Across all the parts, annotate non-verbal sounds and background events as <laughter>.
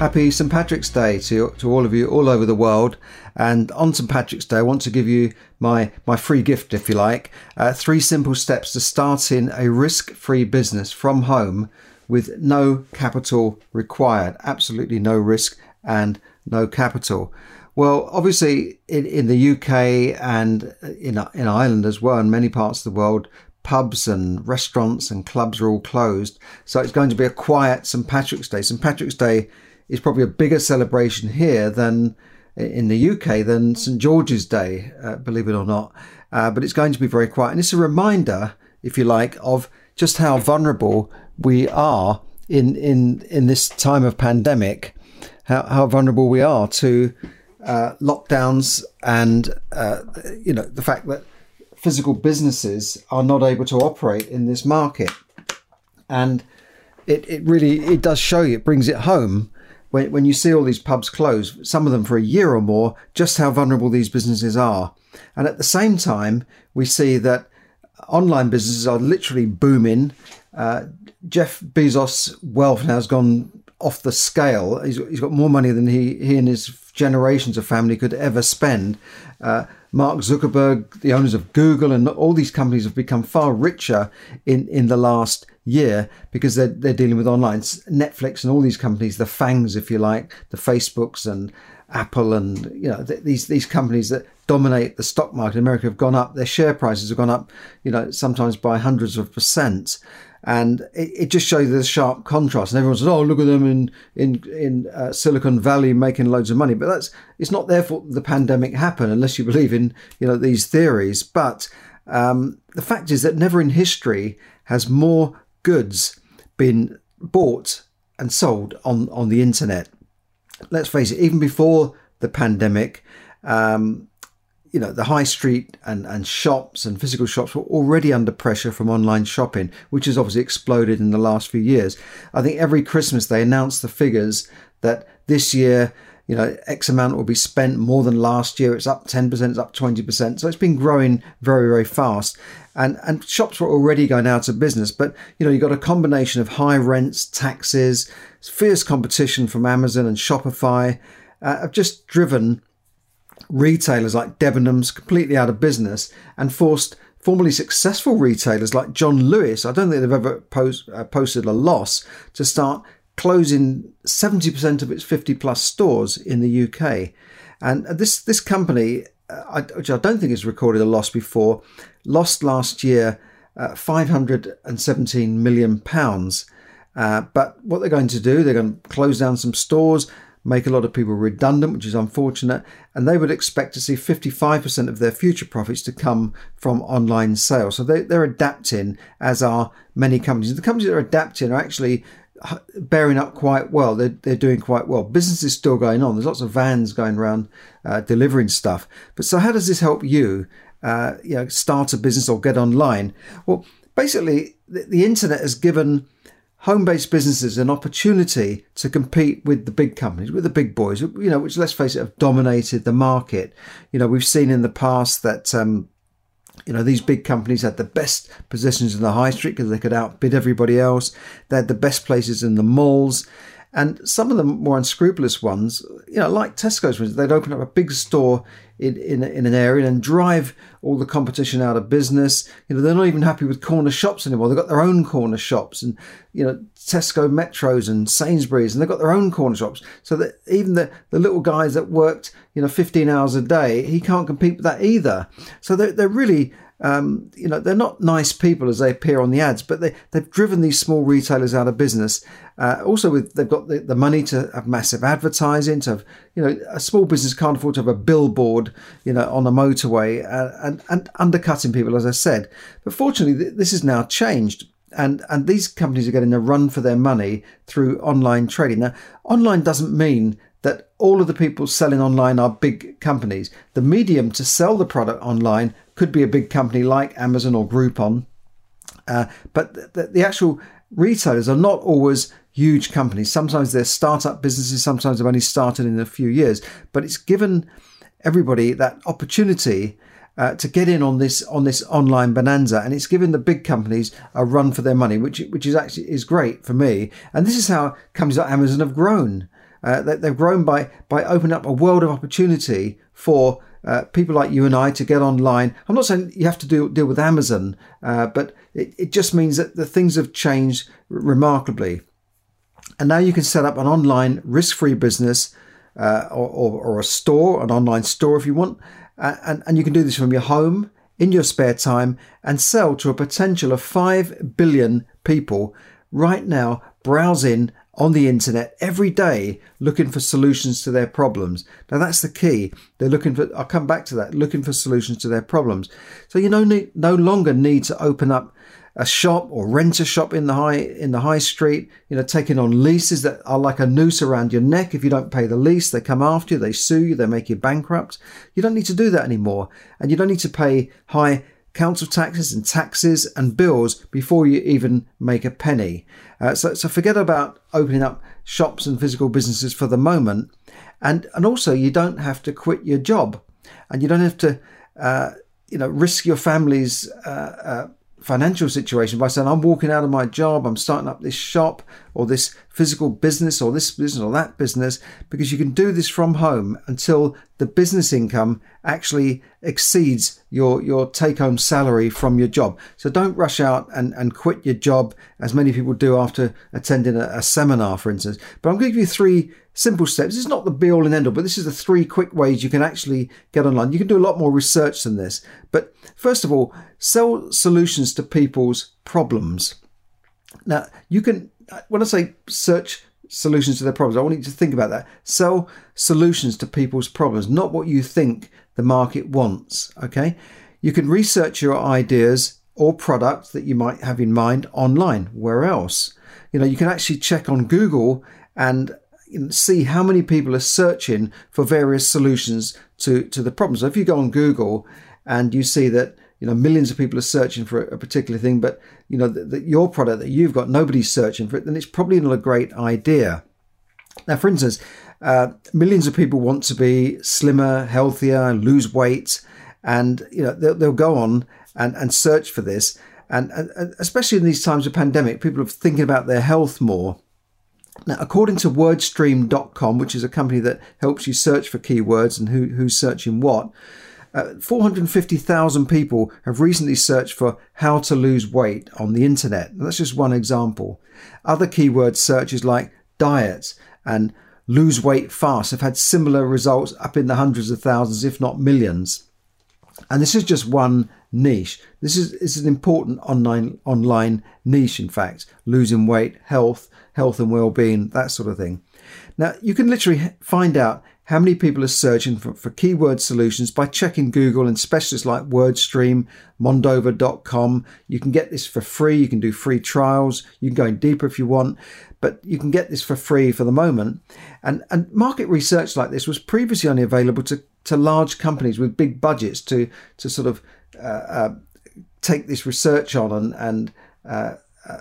Happy St Patrick's Day to, to all of you all over the world. And on St Patrick's Day, I want to give you my, my free gift, if you like. Uh, three simple steps to starting a risk free business from home with no capital required. Absolutely no risk and no capital. Well, obviously, in, in the UK and in, in Ireland as well, and many parts of the world, pubs and restaurants and clubs are all closed. So it's going to be a quiet St Patrick's Day. St Patrick's Day is probably a bigger celebration here than in the UK than St George's Day, uh, believe it or not. Uh, but it's going to be very quiet. And it's a reminder, if you like, of just how vulnerable we are in, in, in this time of pandemic, how, how vulnerable we are to uh, lockdowns and, uh, you know, the fact that physical businesses are not able to operate in this market. And it, it really, it does show you, it brings it home when, when you see all these pubs close, some of them for a year or more, just how vulnerable these businesses are. And at the same time, we see that online businesses are literally booming. Uh, Jeff Bezos' wealth now has gone off the scale. He's, he's got more money than he, he and his generations of family could ever spend. Uh, Mark Zuckerberg, the owners of Google, and all these companies have become far richer in, in the last year because they're, they're dealing with online. Netflix and all these companies, the FANGs, if you like, the Facebooks and Apple and you know th- these these companies that dominate the stock market in America have gone up. Their share prices have gone up, you know, sometimes by hundreds of percent. And it, it just shows the sharp contrast. And everyone says, "Oh, look at them in in in uh, Silicon Valley making loads of money." But that's it's not their fault the pandemic happened, unless you believe in you know these theories. But um, the fact is that never in history has more goods been bought and sold on, on the internet. Let's face it, even before the pandemic, um, you know, the high street and, and shops and physical shops were already under pressure from online shopping, which has obviously exploded in the last few years. I think every Christmas they announce the figures that this year you know, X amount will be spent more than last year. It's up 10%, it's up 20%. So it's been growing very, very fast. And, and shops were already going out of business. But, you know, you've got a combination of high rents, taxes, fierce competition from Amazon and Shopify uh, have just driven retailers like Debenhams completely out of business and forced formerly successful retailers like John Lewis, I don't think they've ever post, uh, posted a loss, to start closing 70% of its 50 plus stores in the UK. And this, this company, uh, which I don't think has recorded a loss before, lost last year uh, 517 million pounds. Uh, but what they're going to do, they're going to close down some stores, make a lot of people redundant, which is unfortunate, and they would expect to see 55% of their future profits to come from online sales. So they, are adapting, as are many companies. The companies that are adapting are actually bearing up quite well. They're, they're doing quite well. Business is still going on. There's lots of vans going around uh, delivering stuff. But so, how does this help you, uh, you know, start a business or get online? Well, basically, the, the internet has given home-based businesses an opportunity to compete with the big companies, with the big boys, you know, which let's face it, have dominated the market. You know, we've seen in the past that um, you know, these big companies had the best positions in the high street because they could outbid everybody else. They had the best places in the malls. And some of the more unscrupulous ones, you know, like Tesco's, they'd open up a big store in, in, in, an area and drive all the competition out of business. You know, they're not even happy with corner shops anymore. They've got their own corner shops and, you know, Tesco Metros and Sainsbury's and they've got their own corner shops. So that even the, the little guys that worked, you know, 15 hours a day, he can't compete with that either. So they're, they're really um, you know, they're not nice people as they appear on the ads, but they, they've driven these small retailers out of business. Uh, also, with they've got the, the, money to have massive advertising. To have, you know, a small business can't afford to have a billboard, you know, on a motorway uh, and and undercutting people, as I said. But fortunately, this has now changed. and and these companies are getting a run for their money through online trading. Now, online doesn't mean that all of the people selling online are big companies. The medium to sell the product online could be a big company like Amazon or Groupon, uh, but the, the actual retailers are not always huge companies. Sometimes they're startup businesses, sometimes they've only started in a few years, but it's given everybody that opportunity uh, to get in on this on this online bonanza, and it's given the big companies a run for their money, which which is actually is great for me. And this is how companies like Amazon have grown. Uh, they've grown by by opening up a world of opportunity for uh, people like you and I to get online. I'm not saying you have to do, deal with Amazon, uh, but it, it just means that the things have changed remarkably. And now you can set up an online risk free business uh, or, or, or, a store, an online store if you want. and, and you can do this from your home in your spare time and sell to a potential of 5 billion people right now browsing on the internet every day looking for solutions to their problems. Now that's the key. They're looking for, I'll come back to that, looking for solutions to their problems. So you no, no longer need to open up a shop or rent a shop in the high in the high street you know taking on leases that are like a noose around your neck if you don't pay the lease they come after you they sue you they make you bankrupt you don't need to do that anymore and you don't need to pay high council taxes and taxes and bills before you even make a penny. Uh, so, so forget about opening up shops and physical businesses for the moment. And, and also, you don't have to quit your job and you don't have to, uh, you know, risk your family's uh, uh financial situation by saying, I'm walking out of my job, I'm starting up this shop or this physical business or this business or that business, because you can do this from home until the business income actually exceeds your, your take home salary from your job. So don't rush out and, and quit your job as many people do after attending a, a seminar, for instance. But I'm going to give you three simple steps. It's not the be all and end all, but this is the three quick ways you can actually get online. You can do a lot more research than this. But first of all, sell solutions to people's problems. Now, you can, when I say search solutions to their problems, I want you to think about that. Sell solutions to people's problems, not what you think the market wants. Okay. You can research your ideas or products that you might have in mind online. Where else? You know, you can actually check on Google and see how many people are searching for various solutions to, to the problem. So if you go on Google and you see that you know millions of people are searching for a particular thing, but you know that your product that you've got nobody's searching for it, then it's probably not a great idea. Now, for instance, uh, millions of people want to be slimmer, healthier, lose weight, and you know they'll, they'll go on and, and search for this. And, and especially in these times of pandemic, people are thinking about their health more. Now, according to wordstream.com, which is a company that helps you search for keywords and who, who's searching what, uh, 450,000 people have recently searched for how to lose weight on the internet. that's just one example. Other keyword searches like diet and lose weight fast have had similar results up in the hundreds of thousands, if not millions. And this is just one niche. This is, is an important online online niche, in fact, losing weight, health, health and well-being, that sort of thing. Now, you can literally find out how many people are searching for, for keyword solutions by checking Google and specialists like WordStream, Mondova.com. You can get this for free. You can do free trials. You can go in deeper if you want, but you can get this for free for the moment. And, and market research like this was previously only available to, to large companies with big budgets to, to sort of uh, uh, take this research on and, and uh,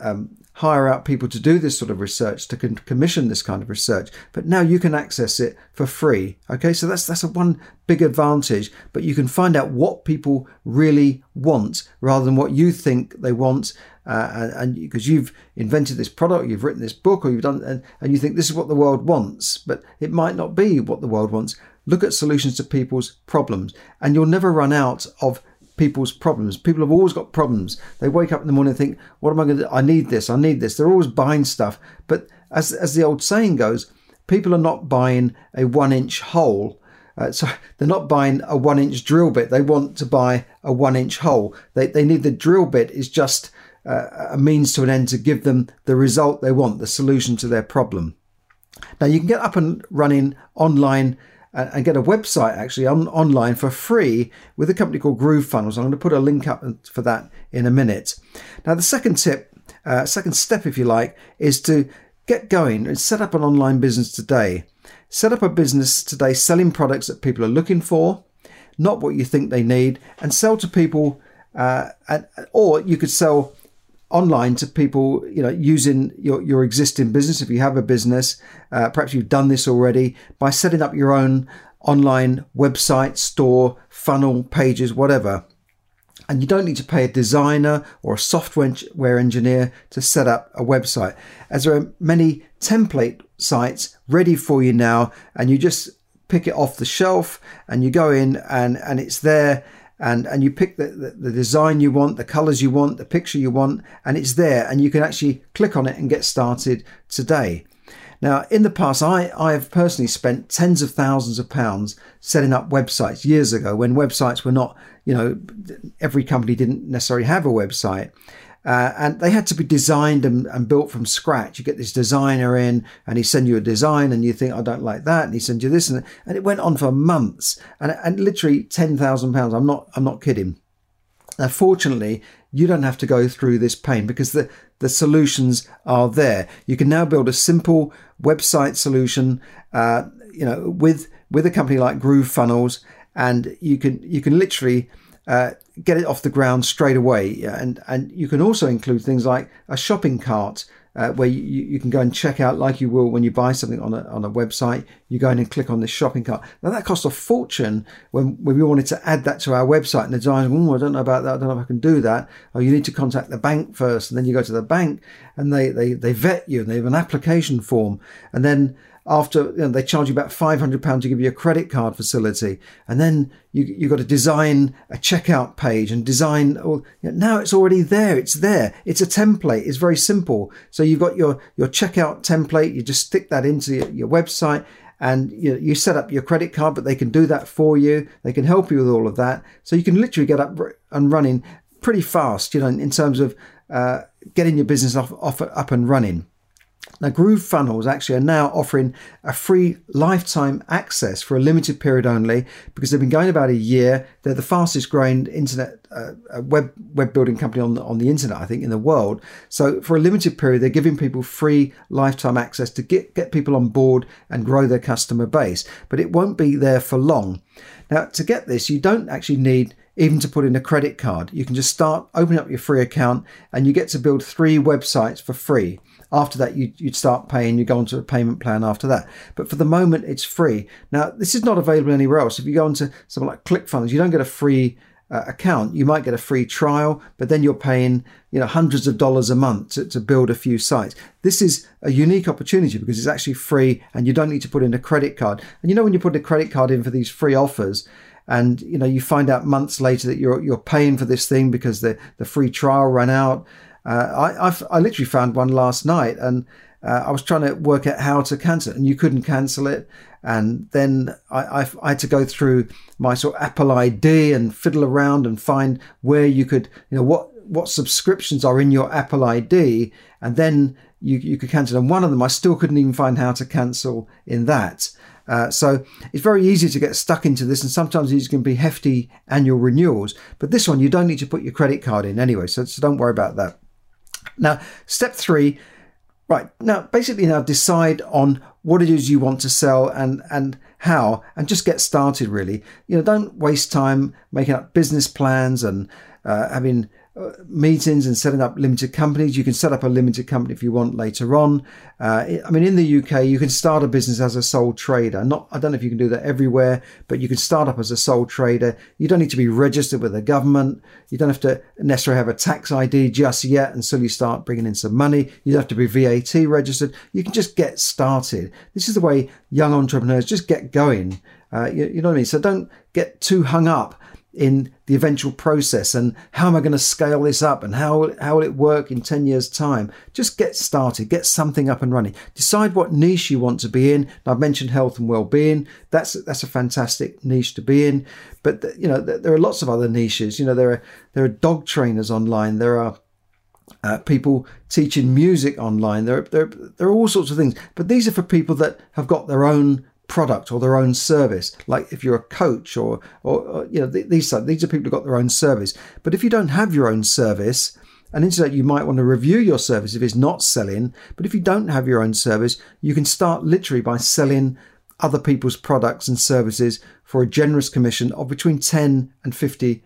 um, hire out people to do this sort of research, to commission this kind of research. But now you can access it for free. Okay, so that's that's a one big advantage. But you can find out what people really want rather than what you think they want. Uh, and because you've invented this product, you've written this book, or you've done, and, and you think this is what the world wants, but it might not be what the world wants. Look at solutions to people's problems, and you'll never run out of people's problems. People have always got problems. They wake up in the morning and think, "What am I going to? do? I need this. I need this." They're always buying stuff. But as as the old saying goes, people are not buying a one-inch hole. Uh, <laughs> so they're not buying a one-inch drill bit. They want to buy a one-inch hole. They they need the drill bit is just uh, a means to an end to give them the result they want, the solution to their problem. Now you can get up and running online and get a website actually on, online for free with a company called Groove Funnels. I'm going to put a link up for that in a minute. Now, the second tip uh, second step, if you like, is to get going and set up an online business today. Set up a business today selling products that people are looking for, not what you think they need, and sell to people. Uh, and, or you could sell online to people, you know, using your, your existing business. If you have a business, uh, perhaps you've done this already by setting up your own online website, store, funnel, pages, whatever. And you don't need to pay a designer or a software engineer to set up a website, as there are many template sites ready for you now, and you just pick it off the shelf and you go in and, and it's there and, and you pick the, the, the, design you want, the colors you want, the picture you want, and it's there and you can actually click on it and get started today. Now, in the past, I, I have personally spent tens of thousands of pounds setting up websites years ago when websites were not, you know, every company didn't necessarily have a website. Uh, and they had to be designed and, and, built from scratch. You get this designer in, and he send you a design, and you think, "I don't like that," and he sends you this, and, and it went on for months, and, and literally ten thousand pounds. I'm not, I'm not kidding. Now, fortunately, you don't have to go through this pain because the the solutions are there. You can now build a simple website solution, uh, you know, with with a company like Groove Funnels, and you can you can literally uh, get it off the ground straight away. And and you can also include things like a shopping cart uh, where you, you can go and check out like you will when you buy something on a, on a website. You go in and click on this shopping cart. Now that costs a fortune when, when we wanted to add that to our website and the designer, oh, I don't know about that. I don't know if I can do that. Or you need to contact the bank first. And then you go to the bank and they, they, they vet you and they have an application form. And then after you know, they charge you about £500 to give you a credit card facility. And then you, you've got to design a checkout page and design all you know, now it's already there it's there. It's a template it's very simple. So you've got your your checkout template you just stick that into your, your website and you, you set up your credit card but they can do that for you. They can help you with all of that. So you can literally get up and running pretty fast you know in, in terms of uh, getting your business off, off up and running now, Groove Funnels actually are now offering a free lifetime access for a limited period only because they've been going about a year. They're the fastest growing internet uh, uh, web web building company on the, on the internet, I think, in the world. So, for a limited period, they're giving people free lifetime access to get get people on board and grow their customer base. But it won't be there for long. Now, to get this, you don't actually need even to put in a credit card. You can just start opening up your free account, and you get to build three websites for free. After that, you, would start paying, you go onto a payment plan after that. But for the moment, it's free. Now, this is not available anywhere else. If you go onto something like ClickFunnels, you don't get a free uh, account. You might get a free trial, but then you're paying you know hundreds of dollars a month to, to build a few sites. This is a unique opportunity because it's actually free and you don't need to put in a credit card. And you know when you put a credit card in for these free offers, and you know you find out months later that you're you're paying for this thing because the the free trial ran out uh, I I've, i literally found one last night, and uh, I was trying to work out how to cancel it, and you couldn't cancel it. And then I, I, I, had to go through my sort of Apple ID and fiddle around and find where you could, you know, what what subscriptions are in your Apple ID, and then you you could cancel. And one of them I still couldn't even find how to cancel in that. Uh, so it's very easy to get stuck into this, and sometimes these can be hefty annual renewals. But this one, you don't need to put your credit card in anyway, so, so don't worry about that. Now, step three, right now, basically now decide on what it is you want to sell and and how, and just get started. Really, you know, don't waste time making up business plans and uh, having meetings and setting up limited companies. You can set up a limited company if you want later on. Uh, I mean, in the UK, you can start a business as a sole trader. Not, I don't know if you can do that everywhere, but you can start up as a sole trader. You don't need to be registered with the government. You don't have to necessarily have a tax ID just yet until you start bringing in some money. You don't have to be VAT registered. You can just get started. This is the way young entrepreneurs just get going. Uh, you, you know what I mean? So don't get too hung up in the eventual process and how am I going to scale this up and how, how will it work in 10 years time? Just get started, get something up and running. Decide what niche you want to be in. I've mentioned health and well-being. That's, that's a fantastic niche to be in. But, you know, there are lots of other niches. You know, there are, there are dog trainers online. There are uh, people teaching music online. There, there, there are all sorts of things. But these are for people that have got their own product or their own service. Like if you're a coach or, or, or you know, these these are people who've got their own service. But if you don't have your own service, And into that, you might want to review your service if it's not selling. But if you don't have your own service, you can start literally by selling other people's products and services for a generous commission of between 10 and 50%.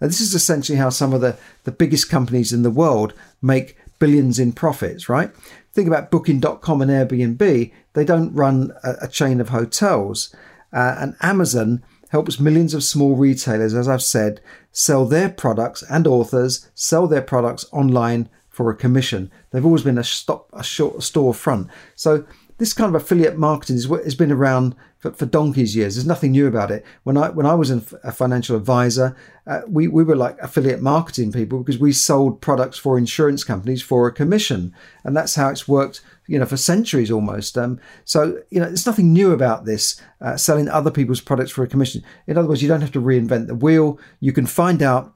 Now, this is essentially how some of the, the biggest companies in the world make billions in profits, right? Think about Booking.com and Airbnb. They don't run a, a chain of hotels. Uh, and Amazon helps millions of small retailers, as I've said, sell their products and authors sell their products online for a commission. They've always been a, stop, a short storefront. So this kind of affiliate marketing is, has been around for, for donkey's years. There's nothing new about it. When I when I was a financial advisor, uh, we we were like affiliate marketing people because we sold products for insurance companies for a commission, and that's how it's worked. You know, for centuries almost. Um, so you know, there's nothing new about this uh, selling other people's products for a commission. In other words, you don't have to reinvent the wheel. You can find out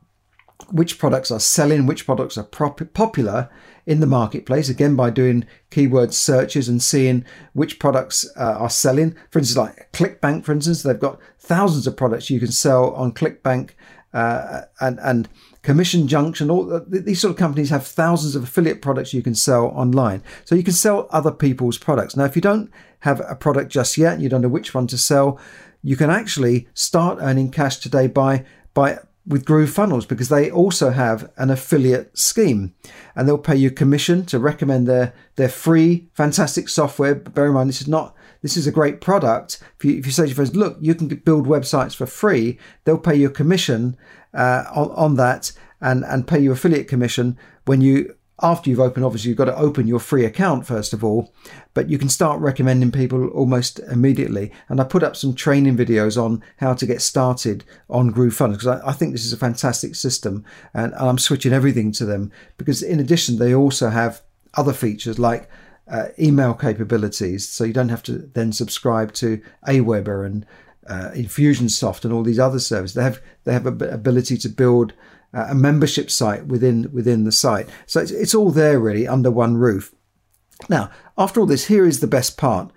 which products are selling, which products are prop- popular in the marketplace, again by doing keyword searches and seeing which products uh, are selling. For instance, like ClickBank, for instance, they've got thousands of products you can sell on ClickBank uh, and, and Commission Junction. All these sort of companies have thousands of affiliate products you can sell online. So you can sell other people's products. Now, if you don't have a product just yet and you don't know which one to sell, you can actually start earning cash today by by with GrooveFunnels because they also have an affiliate scheme and they'll pay you commission to recommend their their free fantastic software. But bear in mind this is not this is a great product. If you, if you say to your friends, look, you can build websites for free, they'll pay you a commission uh, on, on that and, and pay you affiliate commission when you after you've opened, obviously, you've got to open your free account first of all, but you can start recommending people almost immediately. And I put up some training videos on how to get started on GrooveFunnels because I, I, think this is a fantastic system and, I'm switching everything to them because, in addition, they also have other features like uh, email capabilities. So you don't have to then subscribe to Aweber and uh, Infusionsoft and all these other services. They have they have ability to build uh, a membership site within within the site. So it's, it's all there really under one roof. Now, after all this, here is the best part.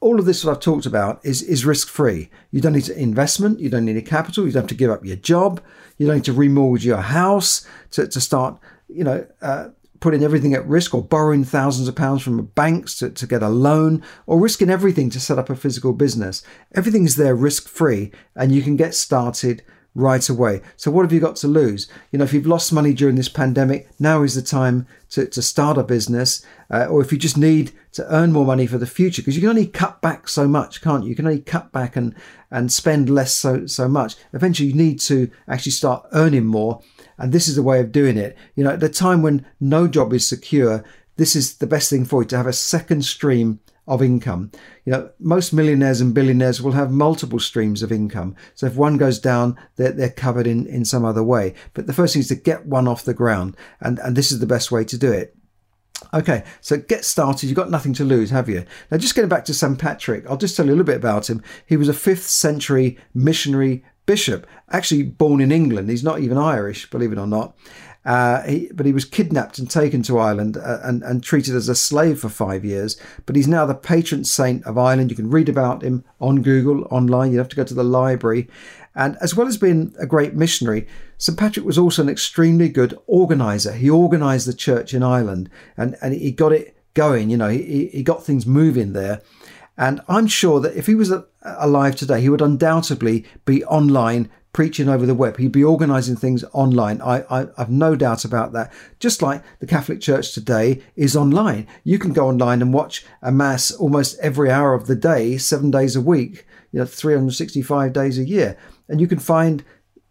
All of this that I've talked about is, is risk free. You don't need investment, you don't need a capital, you don't have to give up your job, you don't need to remortgage your house to, to start, you know, uh, putting everything at risk or borrowing thousands of pounds from banks to, to get a loan or risking everything to set up a physical business. Everything is there risk free and you can get started right away. So what have you got to lose? You know, if you've lost money during this pandemic, now is the time to, to start a business. Uh, or if you just need to earn more money for the future, because you can only cut back so much, can't you? You can only cut back and, and spend less so, so much. Eventually you need to actually start earning more. And this is the way of doing it. You know, at the time when no job is secure, this is the best thing for you to have a second stream of income. You know, most millionaires and billionaires will have multiple streams of income. So if one goes down, they're, they're covered in, in some other way. But the first thing is to get one off the ground. And, and this is the best way to do it. Okay, so get started. You've got nothing to lose, have you? Now, just getting back to St. Patrick, I'll just tell you a little bit about him. He was a fifth century missionary bishop, actually born in England. He's not even Irish, believe it or not. Uh, he, but he was kidnapped and taken to Ireland uh, and, and treated as a slave for five years. But he's now the patron saint of Ireland. You can read about him on Google, online. You have to go to the library. And as well as being a great missionary, St. Patrick was also an extremely good organizer. He organized the church in Ireland and, and he got it going. You know, he, he got things moving there. And I'm sure that if he was alive today, he would undoubtedly be online preaching over the web. He'd be organising things online. I, I, have no doubt about that. Just like the Catholic Church today is online. You can go online and watch a mass almost every hour of the day, seven days a week, you know, 365 days a year. And you can find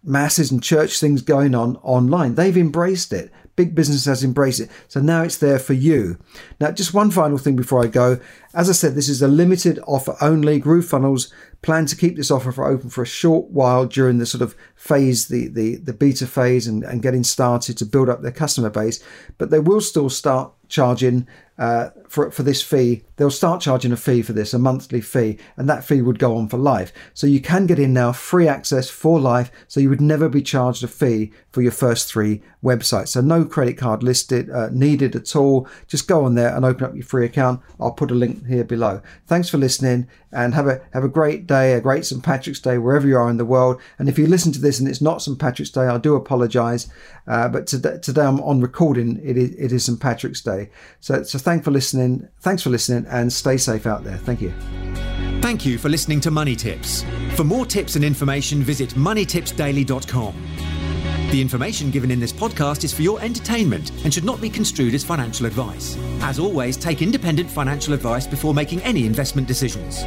masses and church things going on online. They've embraced it. Big business has embraced it. So now it's there for you. Now, just one final thing before I go. As I said, this is a limited offer only. GrooveFunnels plan to keep this offer for open for a short while during the sort of phase, the, the, the beta phase and, and getting started to build up their customer base. But they will still start charging uh, for for this fee, they'll start charging a fee for this, a monthly fee, and that fee would go on for life. So you can get in now, free access for life. So you would never be charged a fee for your first three websites. So no credit card listed uh, needed at all. Just go on there and open up your free account. I'll put a link here below. Thanks for listening, and have a have a great day, a great St Patrick's Day wherever you are in the world. And if you listen to this and it's not St Patrick's Day, I do apologise. Uh, but today, today I'm on recording. It is, it is St Patrick's Day. So so thanks for listening. Thanks for listening, and stay safe out there. Thank you. Thank you for listening to Money Tips. For more tips and information, visit moneytipsdaily.com. The information given in this podcast is for your entertainment and should not be construed as financial advice. As always, take independent financial advice before making any investment decisions.